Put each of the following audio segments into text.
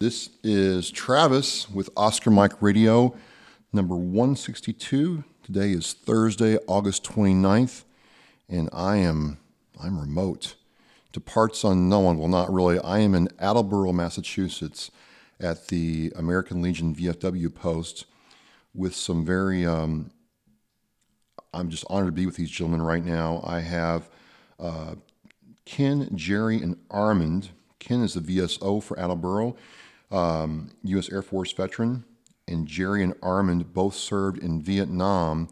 This is Travis with Oscar Mike Radio, number 162. Today is Thursday, August 29th, and I am I'm remote to parts unknown. Well, not really. I am in Attleboro, Massachusetts, at the American Legion VFW post with some very. Um, I'm just honored to be with these gentlemen right now. I have uh, Ken, Jerry, and Armand. Ken is the VSO for Attleboro um, U.S. Air Force veteran, and Jerry and Armand both served in Vietnam.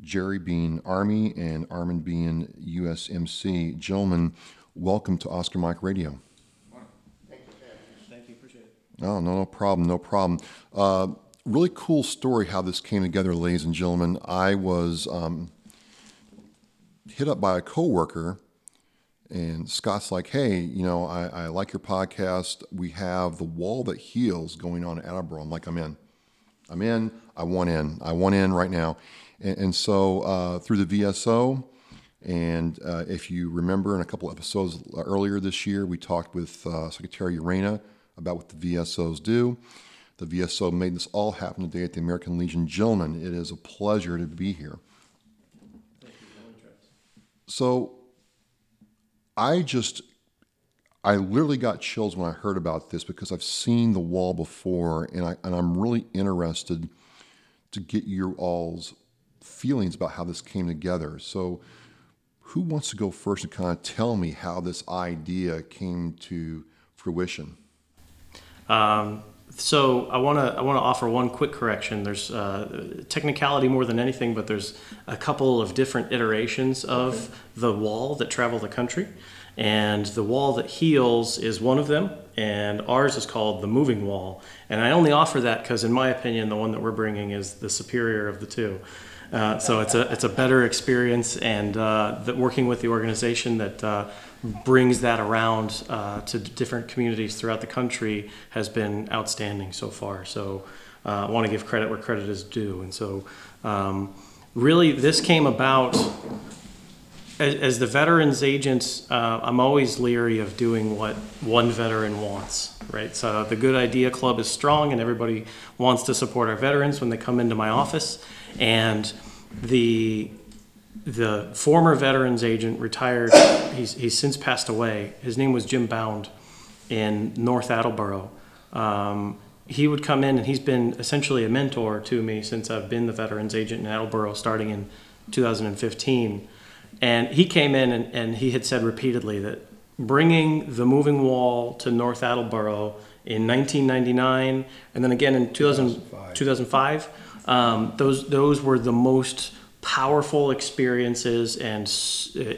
Jerry being Army and Armand being USMC. Gentlemen, welcome to Oscar Mike Radio. Thank you, thank you, appreciate it. Oh, no, no problem, no problem. Uh, really cool story how this came together, ladies and gentlemen. I was um, hit up by a coworker and Scott's like, hey, you know, I, I like your podcast. We have the wall that heals going on at Attleboro. I'm like, I'm in. I'm in. I want in. I want in right now. And, and so uh, through the VSO, and uh, if you remember in a couple episodes earlier this year, we talked with uh, Secretary Urena about what the VSOs do. The VSO made this all happen today at the American Legion. Gentlemen, it is a pleasure to be here. So I just, I literally got chills when I heard about this because I've seen the wall before, and I and I'm really interested to get your all's feelings about how this came together. So, who wants to go first and kind of tell me how this idea came to fruition? Um, so I want to I want to offer one quick correction. There's uh, technicality more than anything, but there's a couple of different iterations of okay. the wall that travel the country, and the wall that heals is one of them, and ours is called the moving wall. And I only offer that because, in my opinion, the one that we're bringing is the superior of the two. Uh, so it's a it's a better experience, and uh, that working with the organization that uh, brings that around uh, to different communities throughout the country has been outstanding so far. So uh, I want to give credit where credit is due. And so um, really this came about as, as the veterans agents, uh, I'm always leery of doing what one veteran wants, right? So the Good Idea Club is strong and everybody wants to support our veterans when they come into my office. And the the former veterans agent retired. He's, he's since passed away. His name was Jim Bound in North Attleboro. Um, he would come in and he's been essentially a mentor to me since I've been the veterans agent in Attleboro starting in 2015. And he came in and, and he had said repeatedly that bringing the moving wall to North Attleboro in 1999 and then again in 2000, 2005, 2005 um, those, those were the most powerful experiences and,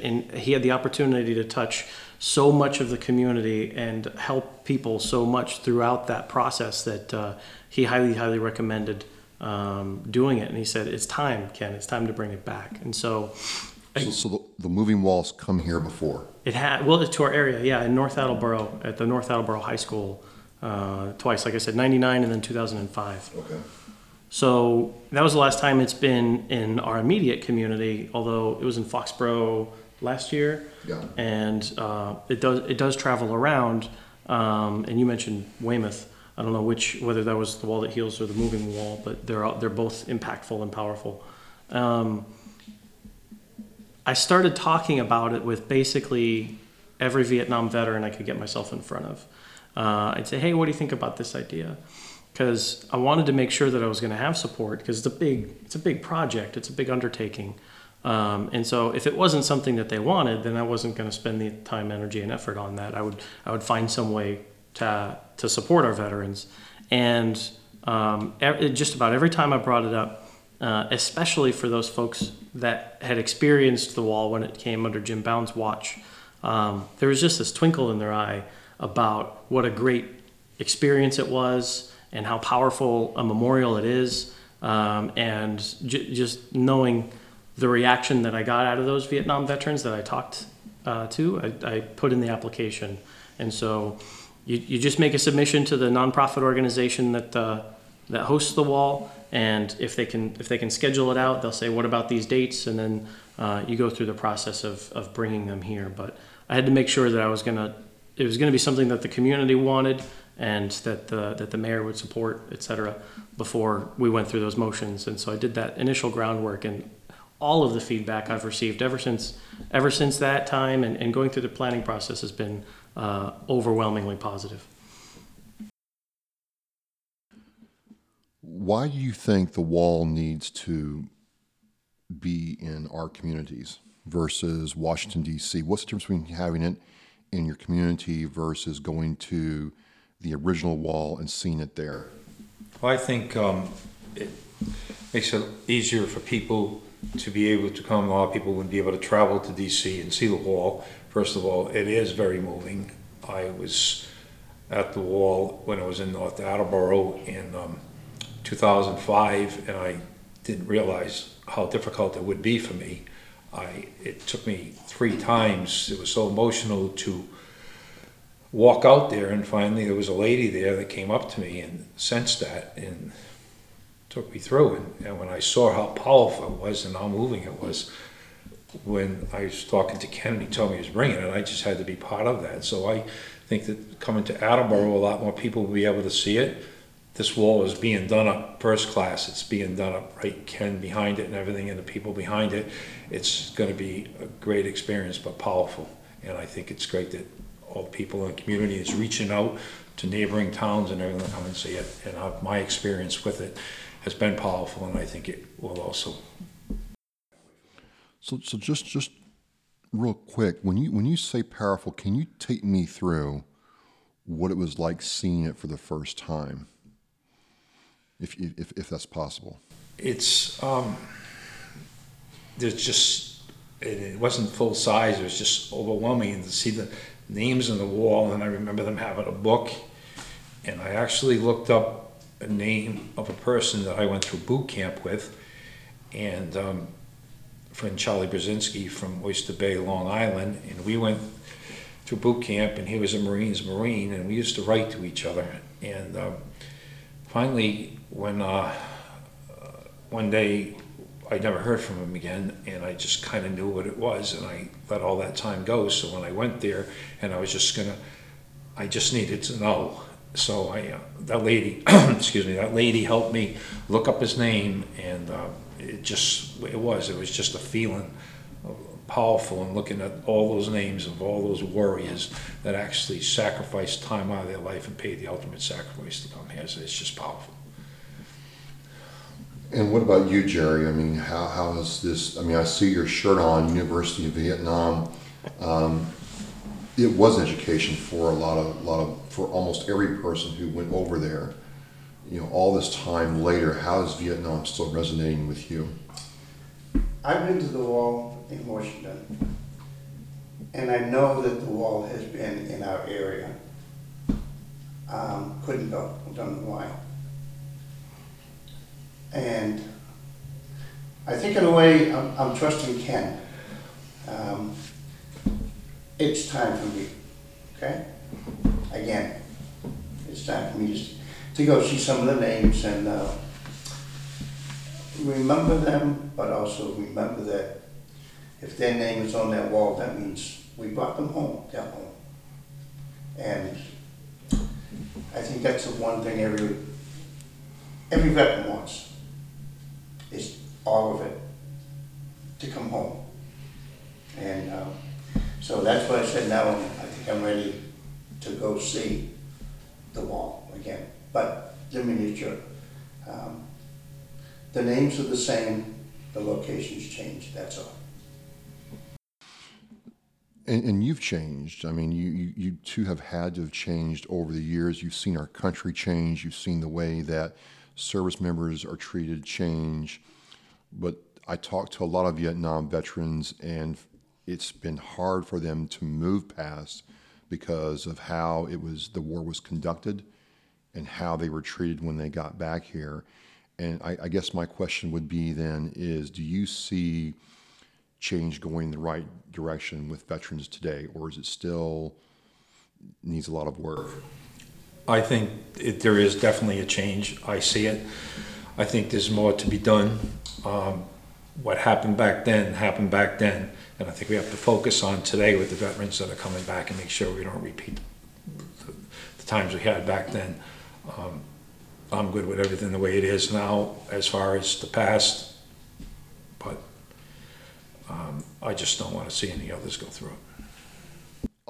and he had the opportunity to touch so much of the community and help people so much throughout that process that uh, he highly highly recommended um, doing it. And he said it's time ken. It's time to bring it back. And so so, so the, the, moving walls come here before? It had well to our area yeah in north attleboro at the north attleboro high school uh, twice. Like i said 99 and then 2005 okay so that was the last time it's been in our immediate community, although it was in Foxborough last year. Yeah. And uh, it does it does travel around. Um, and you mentioned Weymouth. I don't know which whether that was the wall that heals or the moving wall, but they're they're both impactful and powerful. Um, I started talking about it with basically every Vietnam veteran I could get myself in front of. Uh, I'd say, "Hey, what do you think about this idea?" Because I wanted to make sure that I was going to have support because it's a big it's a big project it's a big undertaking. Um, and so if it wasn't something that they wanted then I wasn't going to spend the time energy and effort on that. I would I would find some way to to support our veterans. And um, just about every time I brought it up uh, especially for those folks that had experienced the wall when it came under Jim Bound's watch um, there was just this twinkle in their eye about what a great experience it was and how powerful a memorial it is, um, and j- just knowing the reaction that I got out of those Vietnam veterans that I talked uh, to, I, I, put in the application. And so you, you just make a submission to the nonprofit organization that uh, that hosts the wall, and if they can if they can schedule it out, they'll say, "What about these dates?" And then uh, you go through the process of of bringing them here. But I had to make sure that I was gonna it was gonna be something that the community wanted and that the, that the mayor would support, et cetera, before we went through those motions. And so I did that initial groundwork and all of the feedback I've received ever since, ever since that time and, and going through the planning process has been uh, overwhelmingly positive. Why do you think the wall needs to be in our communities versus Washington, D.C.? What's the difference between having it in your community versus going to the original wall and seeing it there? Well, I think um, it makes it easier for people to be able to come. A lot of people wouldn't be able to travel to DC and see the wall. First of all, it is very moving. I was at the wall when I was in North Attleboro in um, 2005, and I didn't realize how difficult it would be for me. I it took me three times. It was so emotional to walk out there and finally there was a lady there that came up to me and sensed that and took me through. And, and when I saw how powerful it was and how moving it was when I was talking to Ken and he told me he was bringing it I just had to be part of that. So I think that coming to Attleboro a lot more people will be able to see it. This wall is being done up first class. It's being done up right Ken behind it and everything and the people behind it. It's going to be a great experience but powerful. And I think it's great that all people in the community is reaching out to neighboring towns and everything to come and see it. And uh, my experience with it has been powerful, and I think it will also. So, so just just real quick, when you when you say powerful, can you take me through what it was like seeing it for the first time, if if if that's possible? It's um, there's just it, it wasn't full size. It was just overwhelming and to see the names on the wall. And I remember them having a book, and I actually looked up a name of a person that I went through boot camp with, and um, friend Charlie Brzezinski from Oyster Bay, Long Island, and we went through boot camp, and he was a Marines Marine, and we used to write to each other. And um, finally, when uh, one day I never heard from him again, and I just kind of knew what it was, and I let all that time go. So when I went there, and I was just gonna, I just needed to know. So I, uh, that lady, excuse me, that lady helped me look up his name, and uh, it just, it was, it was just a feeling powerful, and looking at all those names of all those warriors that actually sacrificed time out of their life and paid the ultimate sacrifice to come here. So it's just powerful. And what about you, Jerry? I mean, how, how is this? I mean, I see your shirt on, University of Vietnam. Um, it was education for a lot of, lot of, for almost every person who went over there. You know, all this time later, how is Vietnam still resonating with you? I've been to the wall in Washington, and I know that the wall has been in our area. Um, couldn't go, don't know why. And I think in a way, I'm, I'm trusting Ken. Um, it's time for me, okay? Again, it's time for me to, to go see some of the names and, uh, remember them, but also remember that if their name is on that wall, that means we brought them home, they're home. And I think that's the one thing every, every veteran wants, is all of it to come home. And, um, so that's why I said now, I think I'm ready to go see the wall again, but the miniature. Um, the names are the same, the locations change, that's all. And, and you've changed. I mean, you, you, you too have had to have changed over the years. You've seen our country change. You've seen the way that service members are treated change. But I talked to a lot of Vietnam veterans, and it's been hard for them to move past because of how it was the war was conducted and how they were treated when they got back here. And I, I guess my question would be then is do you see change going in the right direction with veterans today, or is it still needs a lot of work? I think it, there is definitely a change. I see it. I think there's more to be done. Um, what happened back then happened back then, and I think we have to focus on today with the veterans that are coming back and make sure we don't repeat the, the times we had back then. Um, I'm good with everything the way it is now as far as the past, but um, I just don't want to see any others go through it.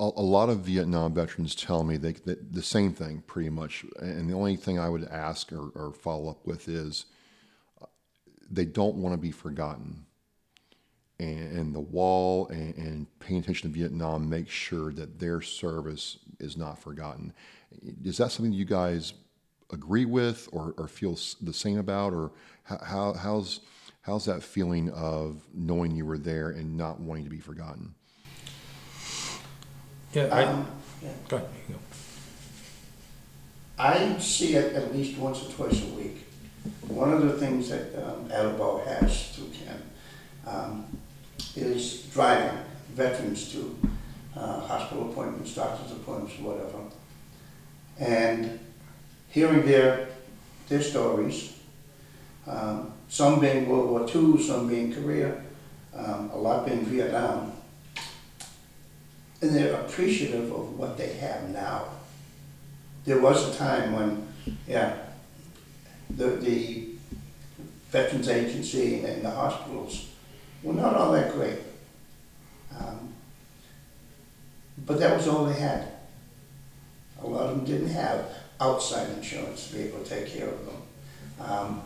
A, a lot of Vietnam veterans tell me they, that the same thing, pretty much. And the only thing I would ask or, or follow up with is uh, they don't want to be forgotten. And, and the wall and, and paying attention to Vietnam makes sure that their service is not forgotten. Is that something you guys agree with or, or feel the same about? Or how, how's, how's that feeling of knowing you were there and not wanting to be forgotten? Yeah, I, Um, yeah. go ahead, you. I see it at least once or twice a week. One of the things that um, Attleboro has through Ken um, is driving veterans to uh, hospital appointments, doctor's appointments, whatever. And hearing their, their stories, um, some being World War II, some being Korea, um, a lot being Vietnam. And they're appreciative of what they have now there was a time when, yeah, the, the Veterans Agency and the hospitals were not all that great. Um, But that was all they had. A lot of them didn't have outside insurance to be able to take care of them. Um,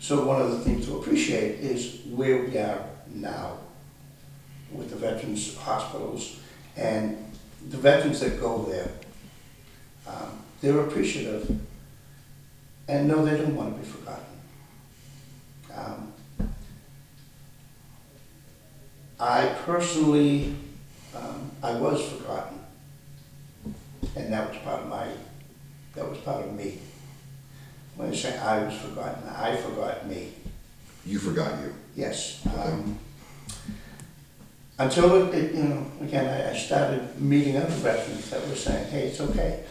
So one of the things to appreciate is where we are now veterans hospitals and the veterans that go there um, they're appreciative and no, they don't want to be forgotten. Um, I personally, um, I was forgotten, and that was part of my, that was part of me. When I say I was forgotten, I forgot me. You forgot you. Yes. um, Until, it- it, you know, again, I, I started meeting other veterans that were saying, hey, it's okay.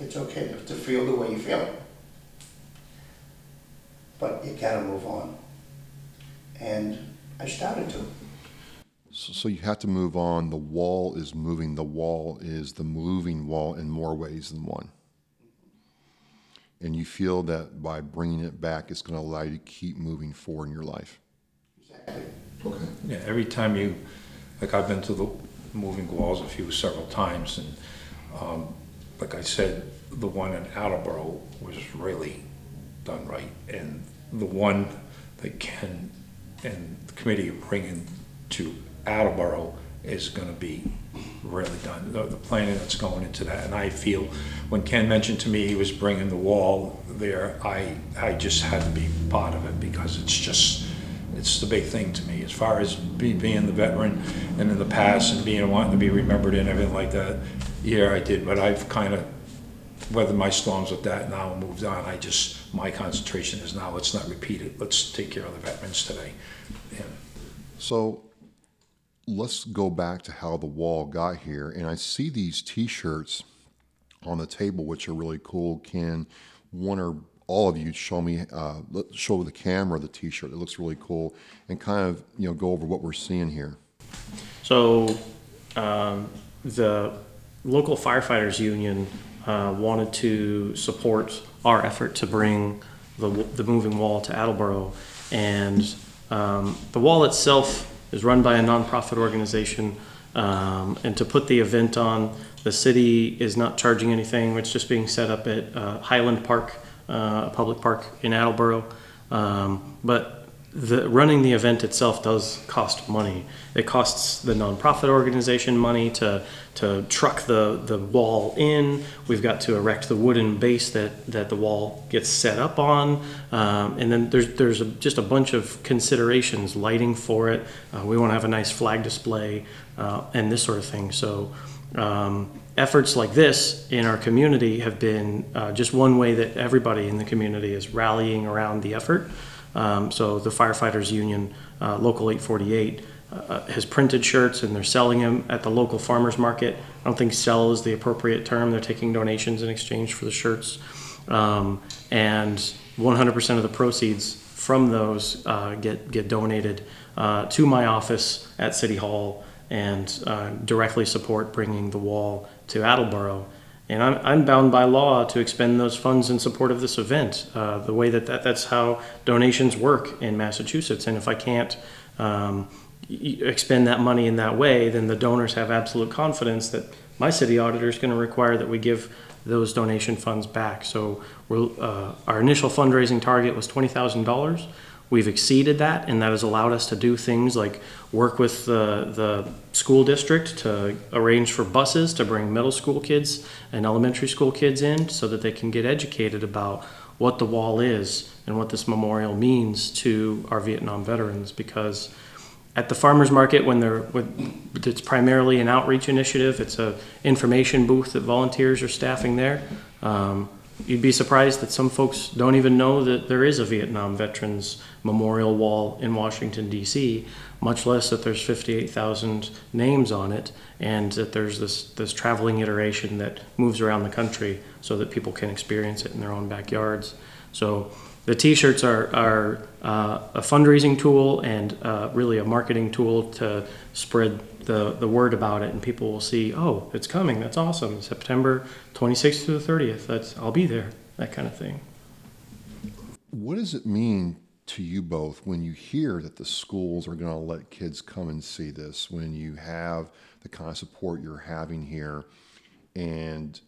It's okay to, feel the way you feel. But you gotta move on. And I started to. So, so you have to move on. The wall is moving. The wall is the moving wall in more ways than one. And you feel that by bringing it back, it's going to allow you to keep moving forward in your life. Okay. Yeah, every time you, like I've been to the moving walls a few, several times, and, um, like I said, the one in Attleboro was really done right, and the one that Ken and the committee are bringing to Attleboro is gonna be really done, the, the planning that's going into that, and I feel, when Ken mentioned to me he was bringing the wall there, I, I just had to be part of it, because it's just, it's the big thing to me, as far as be, being the veteran and in the past and being, wanting to be remembered and everything like that. Yeah, I did, but I've kind of weathered my storms with that now and moved on. I just, my concentration is now, let's not repeat it, let's take care of the veterans today. So let's go back to how the wall got here. And I see these T-shirts on the table, which are really cool. Can one or all of you show me, uh, show the camera the T-shirt? It looks really cool, and kind of you know go over what we're seeing here. So, um, the local firefighters union uh, wanted to support our effort to bring the, the moving wall to Attleboro. And um, the wall itself is run by a nonprofit organization. Um, and to put the event on, the city is not charging anything. It's just being set up at uh, Highland Park, uh, a public park in Attleboro. Um, but the running the event itself does cost money. It costs the nonprofit organization money to to truck the the wall in. We've got to erect the wooden base that that the wall gets set up on, um, and then there's there's a, just a bunch of considerations, lighting for it. Uh, we want to have a nice flag display uh, and this sort of thing. So. Um, efforts like this in our community have been uh, just one way that everybody in the community is rallying around the effort. Um, so the firefighters union, uh, local 848, uh, has printed shirts and they're selling them at the local farmers market. I don't think sell is the appropriate term. They're taking donations in exchange for the shirts. Um, and 100% of the proceeds from those uh, get, get donated uh, to my office at City Hall and uh, directly support bringing the wall to Attleboro. And I'm, I'm bound by law to expend those funds in support of this event. Uh, the way that, that that's how donations work in Massachusetts. And if I can't um, expend that money in that way, then the donors have absolute confidence that my city auditor is going to require that we give those donation funds back. So we're, uh, our initial fundraising target was twenty thousand dollars. We've exceeded that, and that has allowed us to do things like work with the, the school district to arrange for buses to bring middle school kids and elementary school kids in so that they can get educated about what the wall is and what this memorial means to our Vietnam veterans. Because at the farmers market, when they're, when it's primarily an outreach initiative, it's a information booth that volunteers are staffing there. Um, You'd be surprised that some folks don't even know that there is a Vietnam Veterans Memorial Wall in Washington DC, much less that there's 58,000 names on it and that there's this, this traveling iteration that moves around the country so that people can experience it in their own backyards. So the T-shirts are, are uh, a fundraising tool and uh, really a marketing tool to spread the, the word about it, and people will see, oh, it's coming. That's awesome. September 26th to the 30th. That's I'll be there. That kind of thing. What does it mean to you both when you hear that the schools are going to let kids come and see this? When you have the kind of support you're having here, and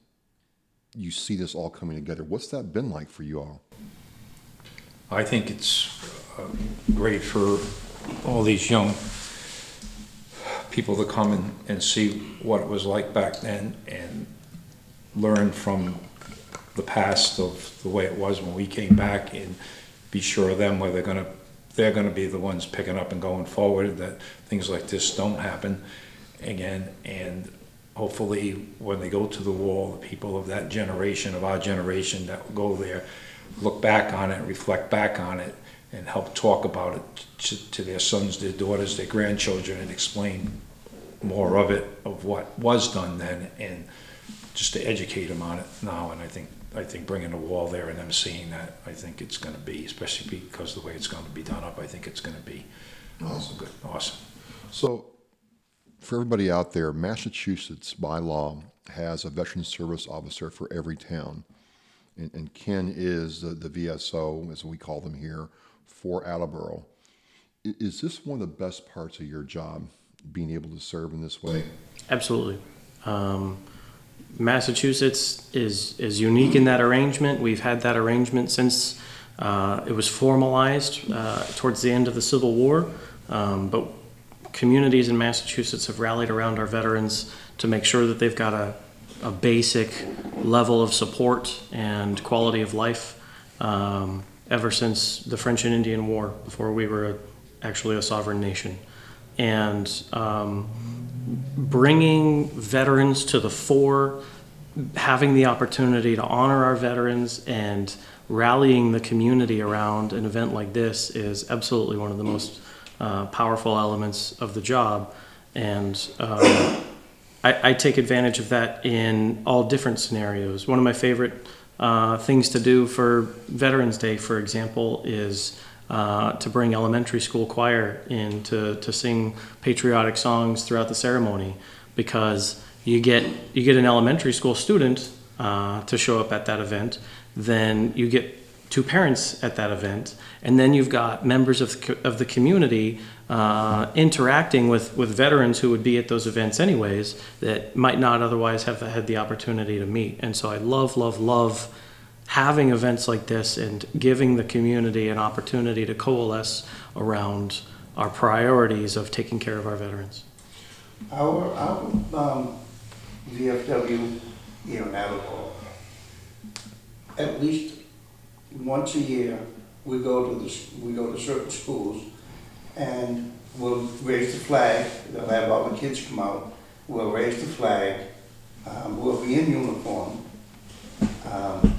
you see this all coming together, what's that been like for you all? I think it's uh, great for all these young people to come and, and see what it was like back then and learn from the past of the way it was when we came back and be sure of them where they're gonna, they're gonna be the ones picking up and going forward, that things like this don't happen again. And hopefully, when they go to the wall, the people of that generation, of our generation that go there, look back on it, reflect back on it, and help talk about it to, to their sons, their daughters, their grandchildren, and explain more of it, of what was done then, and just to educate them on it now. And I think, I think bringing a wall there and them seeing that, I think it's gonna be, especially because of the way it's gonna be done up, I think it's gonna be awesome, good, awesome. So, for everybody out there, Massachusetts by law has a veteran service officer for every town. And, and Ken is the, the VSO, as we call them here, for Attleboro. I- Is this one of the best parts of your job, being able to serve in this way? Absolutely. Um, Massachusetts is is unique in that arrangement. We've had that arrangement since uh, it was formalized uh, towards the end of the Civil War. Um, but communities in Massachusetts have rallied around our veterans to make sure that they've got a, a basic level of support and quality of life um, ever since the French and Indian War, before we were actually a sovereign nation. And um, bringing veterans to the fore, having the opportunity to honor our veterans and rallying the community around an event like this is absolutely one of the most uh, powerful elements of the job. And um, I, I take advantage of that in all different scenarios. One of my favorite uh, things to do for Veterans Day, for example, is uh, to bring elementary school choir in to, to sing patriotic songs throughout the ceremony because you get you get an elementary school student uh, to show up at that event, then you get two parents at that event, and then you've got members of of the community uh, interacting with, with veterans who would be at those events anyways that might not otherwise have had the opportunity to meet. And so I love, love, love having events like this and giving the community an opportunity to coalesce around our priorities of taking care of our veterans. Our, our, um, VFW here in Attleboro, at least once a year, we go to the, we go to certain schools and we'll raise the flag, they'll have all the kids come out, we'll raise the flag, um, we'll be in uniform. Um,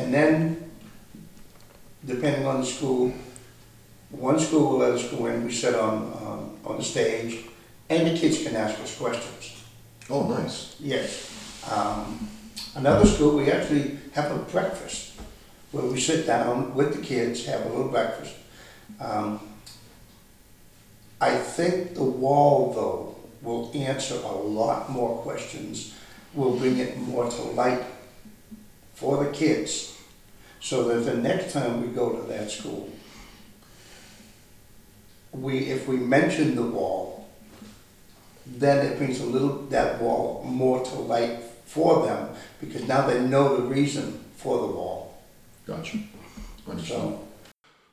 and then, depending on the school, one school will let us go in, we sit on, um, on the stage, and the kids can ask us questions. Oh, nice. Yes. Um, another school, we actually have a breakfast where we sit down with the kids, have a little breakfast. Um, I think the wall, though, will answer a lot more questions will bring it more to light for the kids, so that the next time we go to that school, we, if we mention the wall, then it brings a little, that wall more to light for them, because now they know the reason for the wall. Gotcha. So,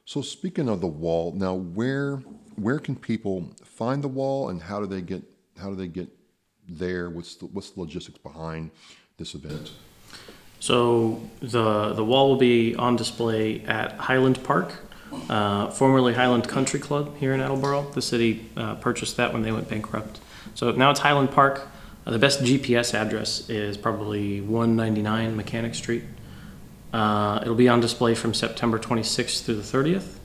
So speaking of the wall, now where where can people find the wall, and how do they get how do they get there? What's the, what's the logistics behind this event? So the the wall will be on display at Highland Park, uh, formerly Highland Country Club here in Attleboro. The city uh, purchased that when they went bankrupt. So now it's Highland Park. Uh, the best GPS address is probably 199 Mechanic Street. Uh, it'll be on display from September 26th through the 30th.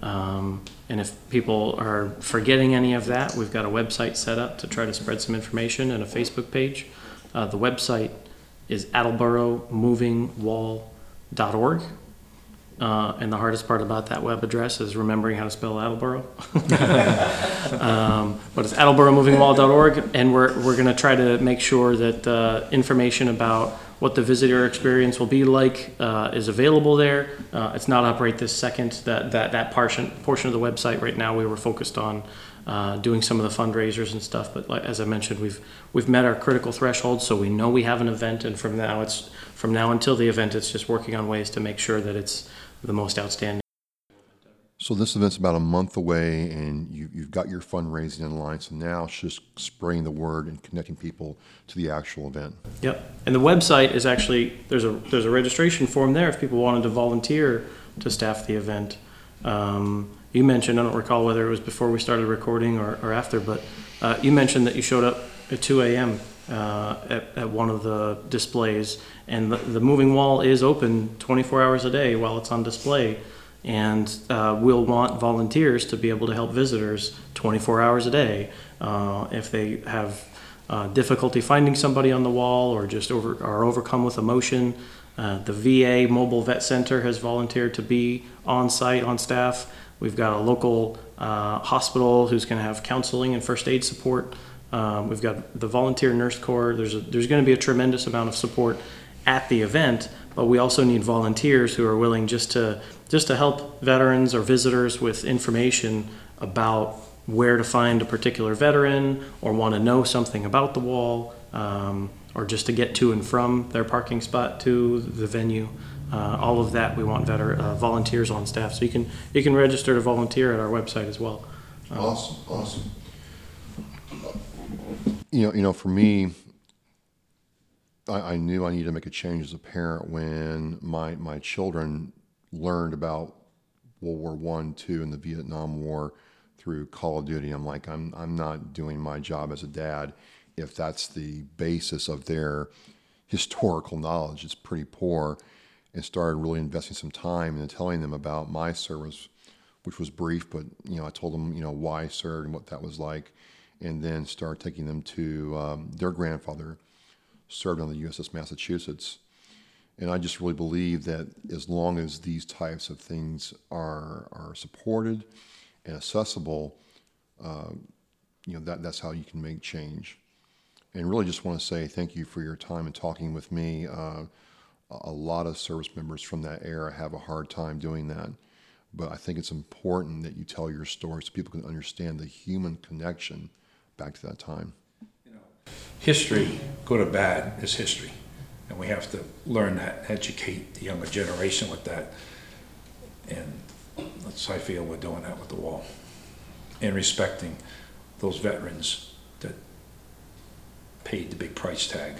Um, and if people are forgetting any of that, we've got a website set up to try to spread some information and a Facebook page. Uh, the website is attleboromovingwall.org. Uh, and the hardest part about that web address is remembering how to spell Attleboro. um, but it's attleboromovingwall.org, and we're, we're going to try to make sure that uh, information about what the visitor experience will be like uh, is available there. Uh, it's not right this second. That that that portion portion of the website right now we were focused on uh, doing some of the fundraisers and stuff. But like, as I mentioned, we've we've met our critical threshold, so we know we have an event, and from now it's from now until the event, it's just working on ways to make sure that it's the most outstanding. So this event's about a month away, and you, you've got your fundraising in line. So now it's just spreading the word and connecting people to the actual event. Yep, and the website is actually, there's a, there's a registration form there if people wanted to volunteer to staff the event. Um, you mentioned, I don't recall whether it was before we started recording or, or after, but, uh, you mentioned that you showed up at two AM, uh, at, at one of the displays. And the, the moving wall is open twenty-four hours a day while it's on display. And, uh, we'll want volunteers to be able to help visitors twenty-four hours a day. Uh, if they have, uh, difficulty finding somebody on the wall or just over, are overcome with emotion. Uh, the VA Mobile Vet Center has volunteered to be on site, on staff. We've got a local uh, hospital who's going to have counseling and first aid support. Um, we've got the volunteer nurse corps. There's there's going to be a tremendous amount of support at the event, but we also need volunteers who are willing just to just to help veterans or visitors with information about where to find a particular veteran or want to know something about the wall um, or just to get to and from their parking spot to the venue. Uh, all of that we want veter- uh, volunteers on staff. So you can you can register to volunteer at our website as well. Awesome, awesome. You know, you know, for me, I, I knew I needed to make a change as a parent when my my children learned about World War One, Two, and the Vietnam War through Call of Duty. I'm like, I'm I'm not doing my job as a dad if that's the basis of their historical knowledge. It's pretty poor, and started really investing some time into telling them about my service which was brief, but you know, I told them you know why I served and what that was like, and then started taking them to um, their grandfather served on the USS Massachusetts, and I just really believe that as long as these types of things are are supported and accessible, uh, you know that that's how you can make change. And really, just want to say thank you for your time and talking with me. Uh, a lot of service members from that era have a hard time doing that but I think it's important that you tell your story so people can understand the human connection back to that time. history, good or bad, is history. And we have to learn that, educate the younger generation with that. And that's, I feel we're doing that with the wall. And respecting those veterans that paid the big price tag.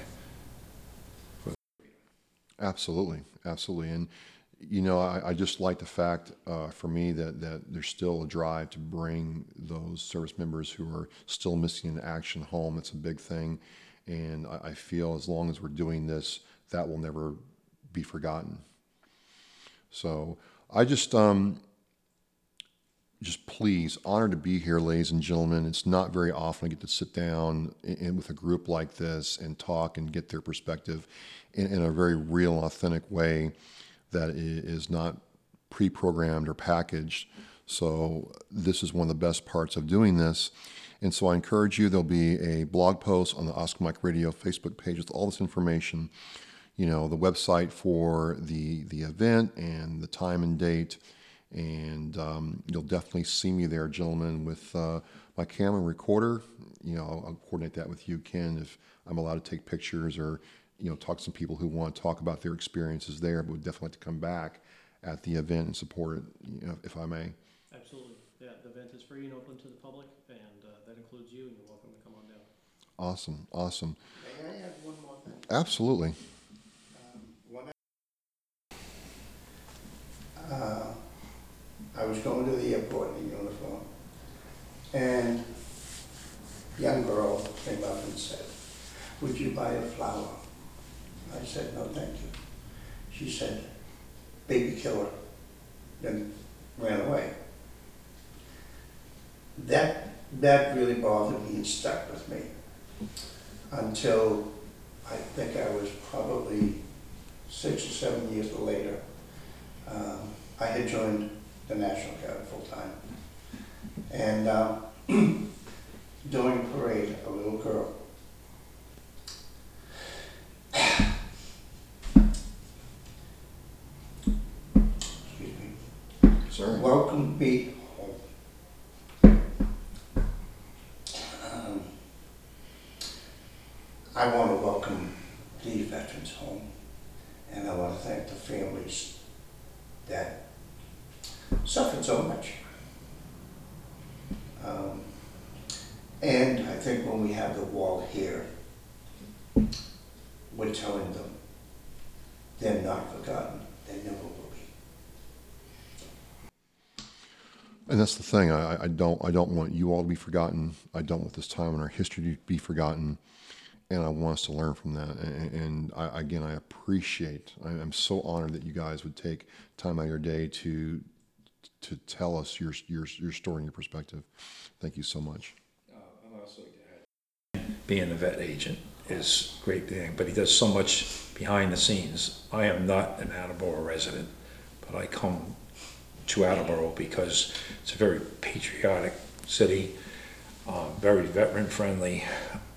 Absolutely, absolutely. And, you know, I, I just like the fact uh, for me that, that there's still a drive to bring those service members who are still missing in action home. It's a big thing. And I, I feel as long as we're doing this, that will never be forgotten. So I just, um, just please, honored to be here, ladies and gentlemen. It's not very often I get to sit down in, with a group like this and talk and get their perspective in, in a very real, authentic way that is not pre-programmed or packaged. So this is one of the best parts of doing this. And so I encourage you, there'll be a blog post on the Oscar Mike Radio Facebook page with all this information. You know, the website for the, the event and the time and date. And um, you'll definitely see me there, gentlemen, with uh, my camera and recorder. You know, I'll, I'll coordinate that with you, Ken, if I'm allowed to take pictures or, you know, talk to some people who want to talk about their experiences there, but would definitely like to come back at the event and support it, you know, if I may. Absolutely. Yeah, the event is free and open to the public, and uh, that includes you, and you're welcome to come on down. Awesome, awesome. May I add one more thing? Absolutely. When I- Uh, I was going to the airport in uniform, and a young girl came up and said, would you buy a flower? I said, no, thank you. She said, baby killer, then ran away. That, that really bothered me and stuck with me until I think I was probably six or seven years later. Um, I had joined the National Guard full-time. And uh, during a parade, a little girl excuse me, Sir. welcomed me home. Um, I want to welcome the veterans home, and I want to thank the families that suffered so much. Um, and I think when we have the wall here, we're telling them they're not forgotten, they never will be. And that's the thing. I, I don't I don't want you all to be forgotten. I don't want this time in our history to be forgotten. And I want us to learn from that. And, and I, again, I appreciate. I'm so honored that you guys would take time out of your day to to tell us your your your story and your perspective. Thank you so much. Uh, I'm also being a vet agent is a great thing, but he does so much behind the scenes. I am not an Attleboro resident, but I come to Attleboro because it's a very patriotic city, uh, very veteran friendly.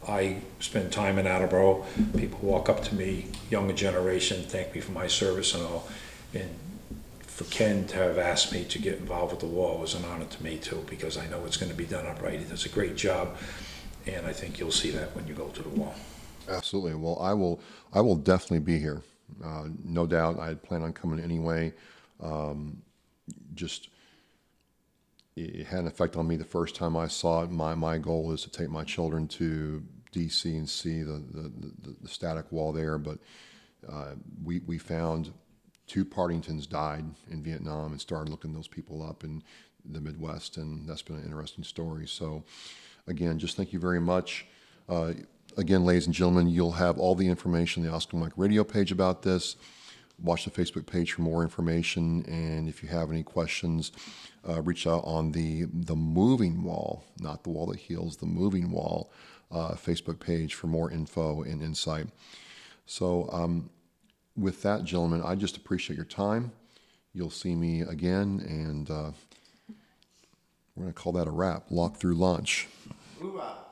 I spend time in Attleboro. People walk up to me, younger generation, thank me for my service and all. And for Ken to have asked me to get involved with the wall was an honor to me too, because I know it's gonna be done upright. He does a great job, and I think you'll see that when you go to the wall. Absolutely. Well, I will. I will definitely be here. Uh, no doubt. I had planned on coming anyway. Um, just it had an effect on me the first time I saw it. My my goal is to take my children to DC and see the the, the, the static wall there. But uh, we we found two Partingtons died in Vietnam and started looking those people up in the Midwest, and that's been an interesting story. So, again, just thank you very much. Uh, again, ladies and gentlemen, you'll have all the information on the Oscar Mike radio page about this. Watch the Facebook page for more information, and if you have any questions, uh, reach out on the the moving wall, not the wall that heals, the moving wall uh, Facebook page for more info and insight. So, um, with that, gentlemen, I just appreciate your time. You'll see me again, and uh, we're going to call that a wrap. Lock through lunch. Hoorah!